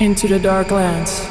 Into the dark lands.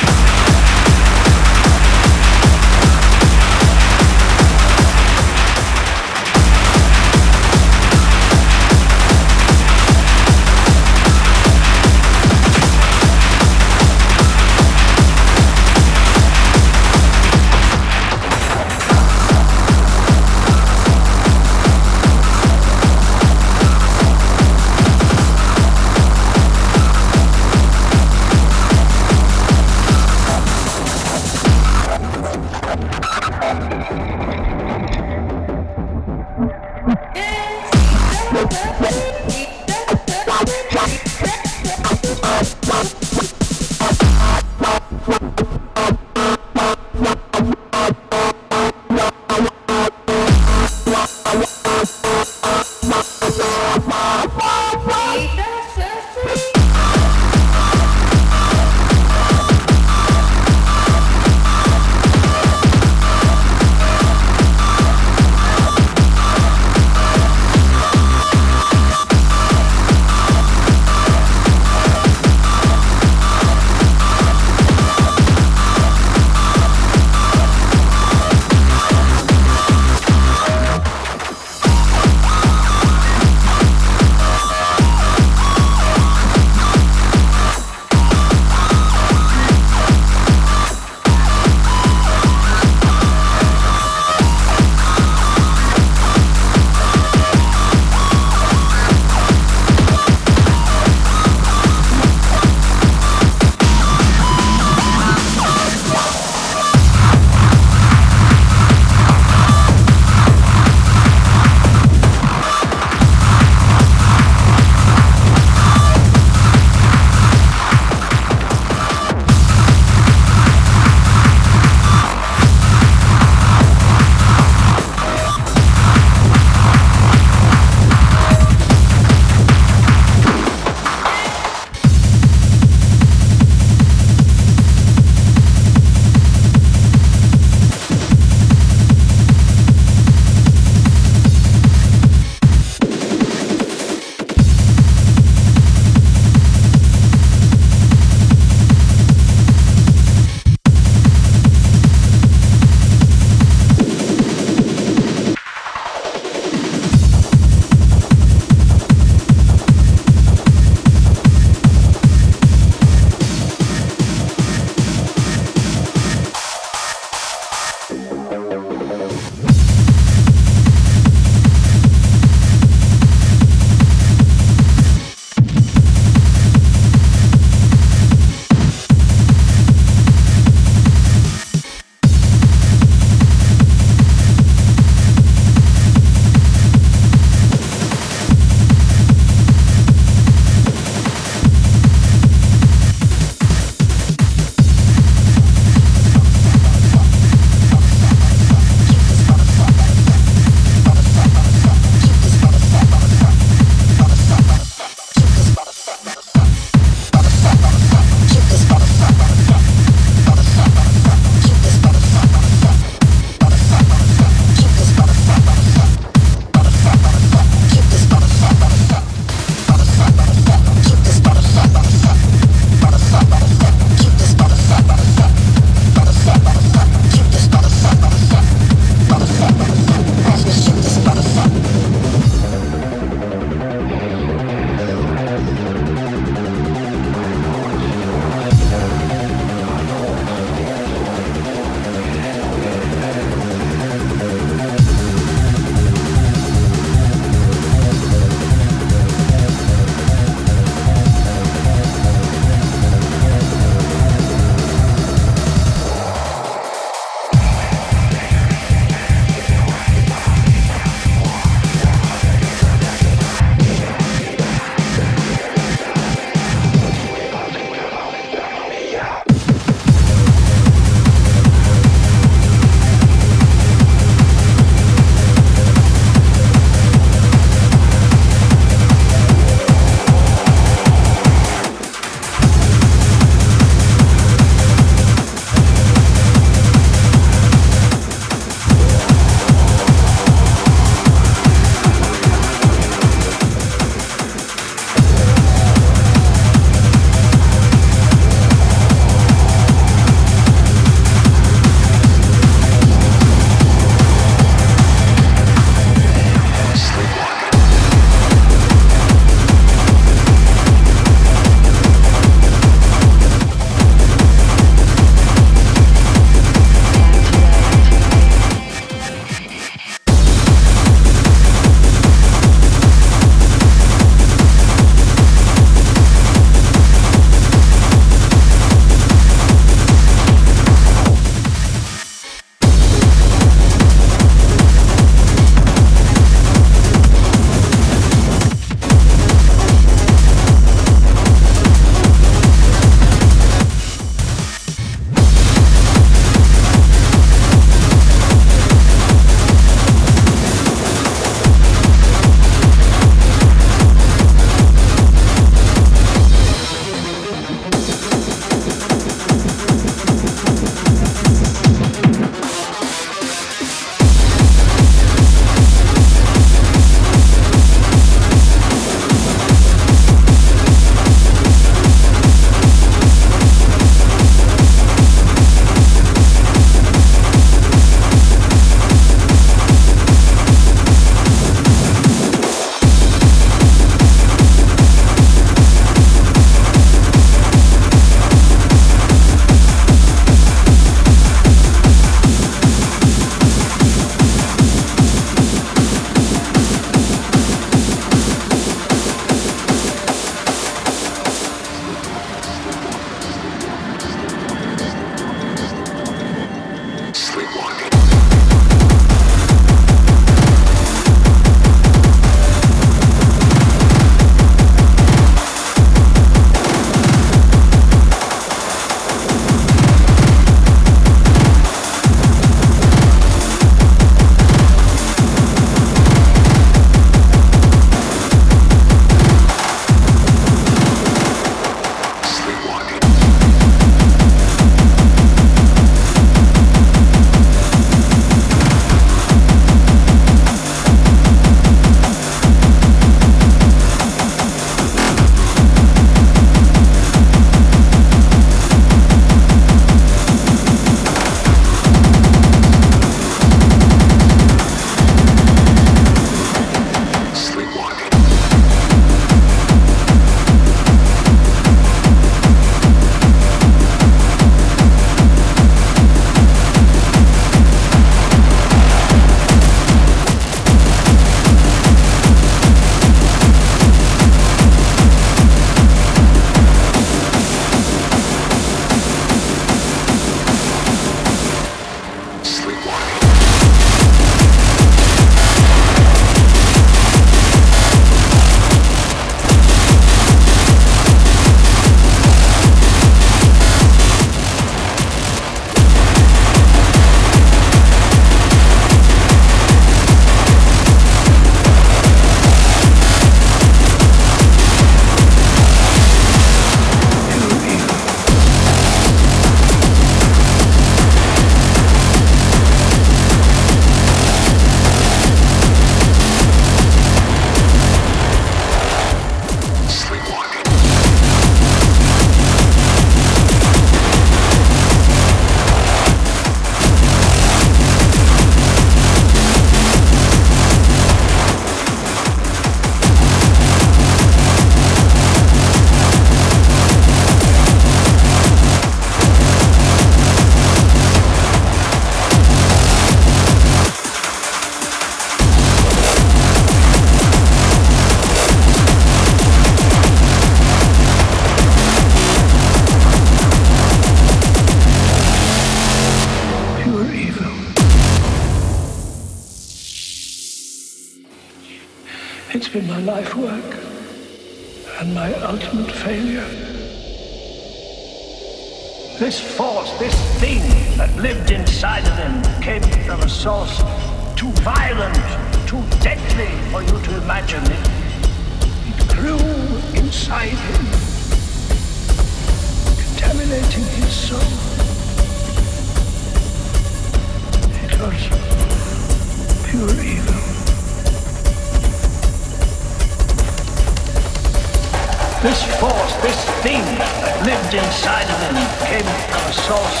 Force, this thing that lived inside of him came from a source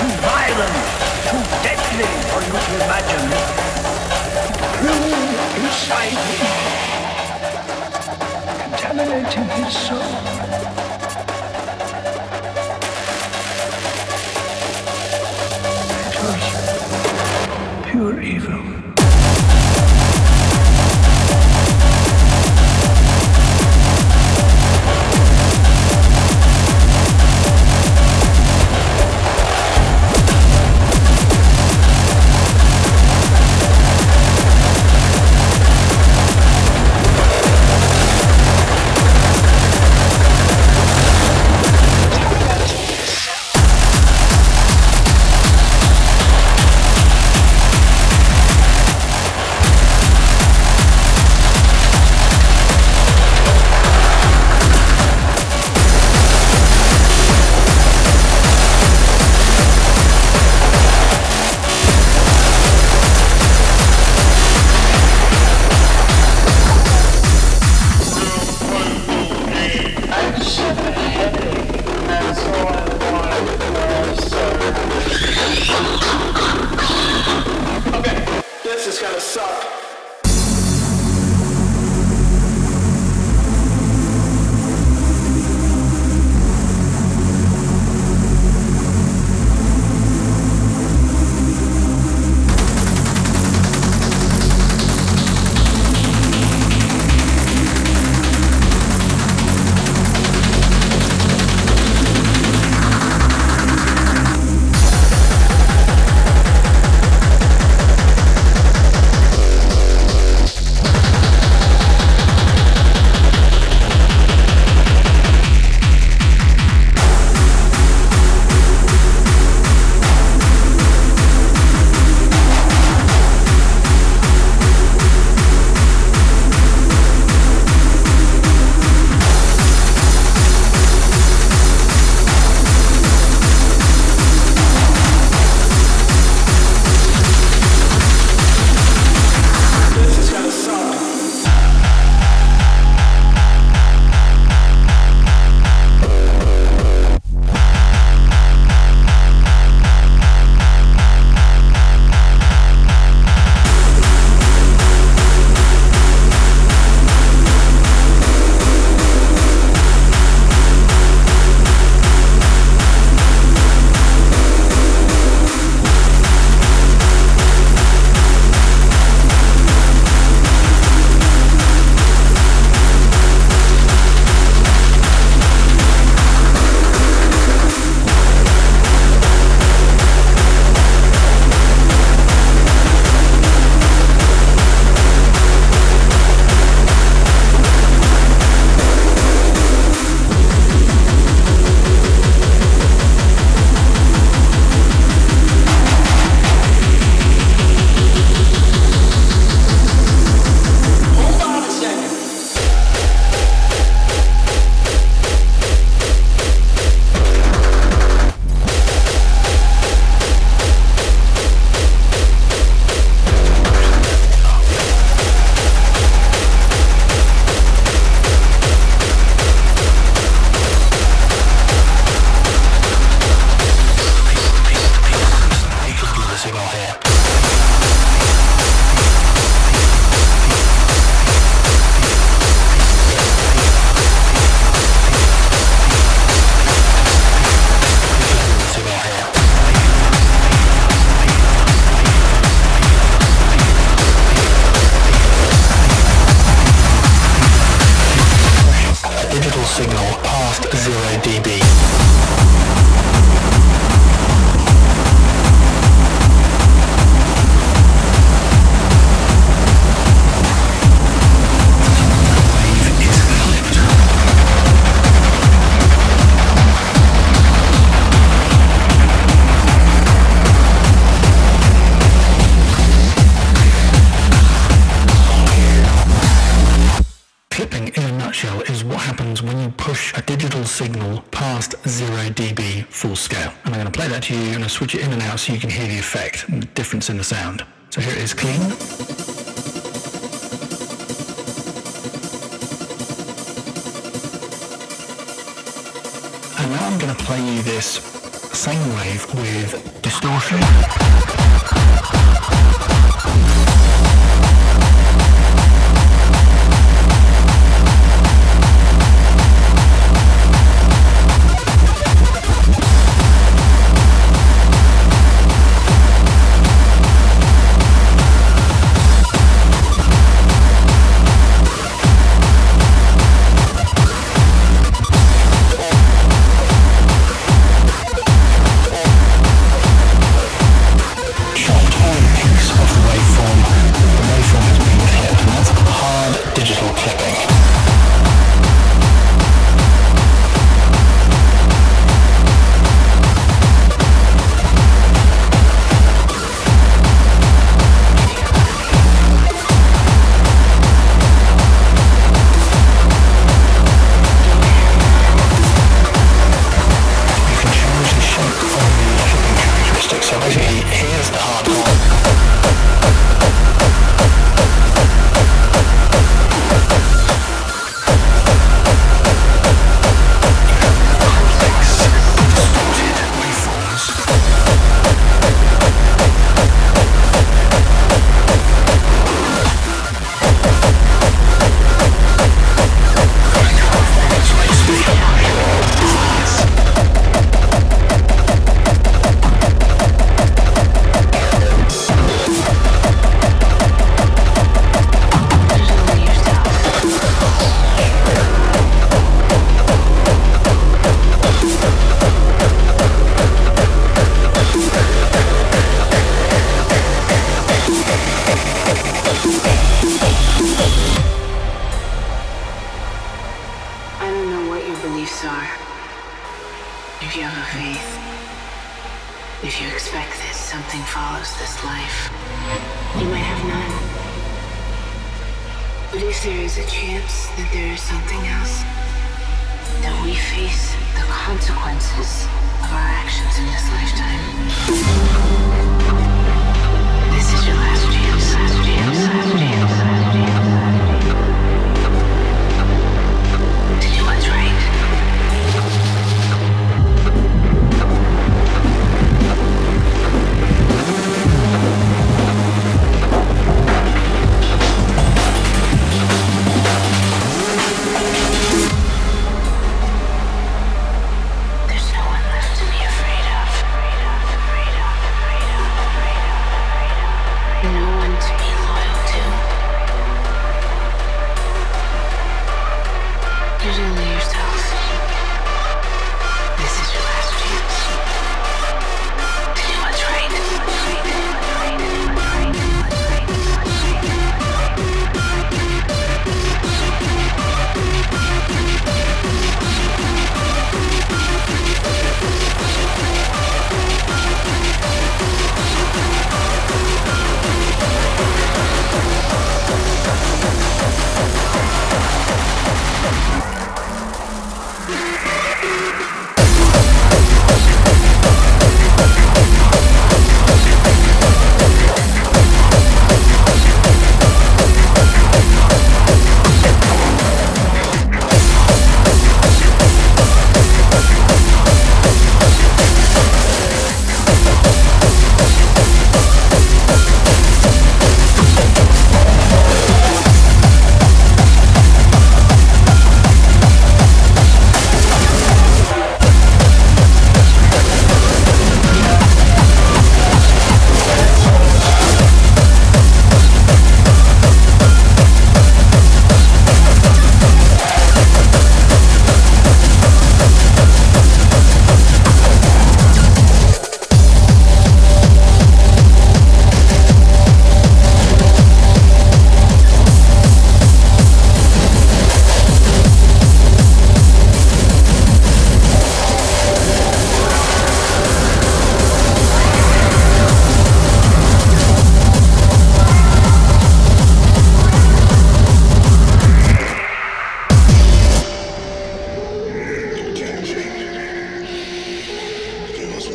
too violent, too deadly for you to imagine. It grew inside him, contaminating his soul. Pure evil. Difference in the sound. So here it is clean. And now I'm going to play you this same wave with distortion.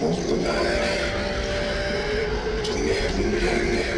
All to the vine, to the heaven and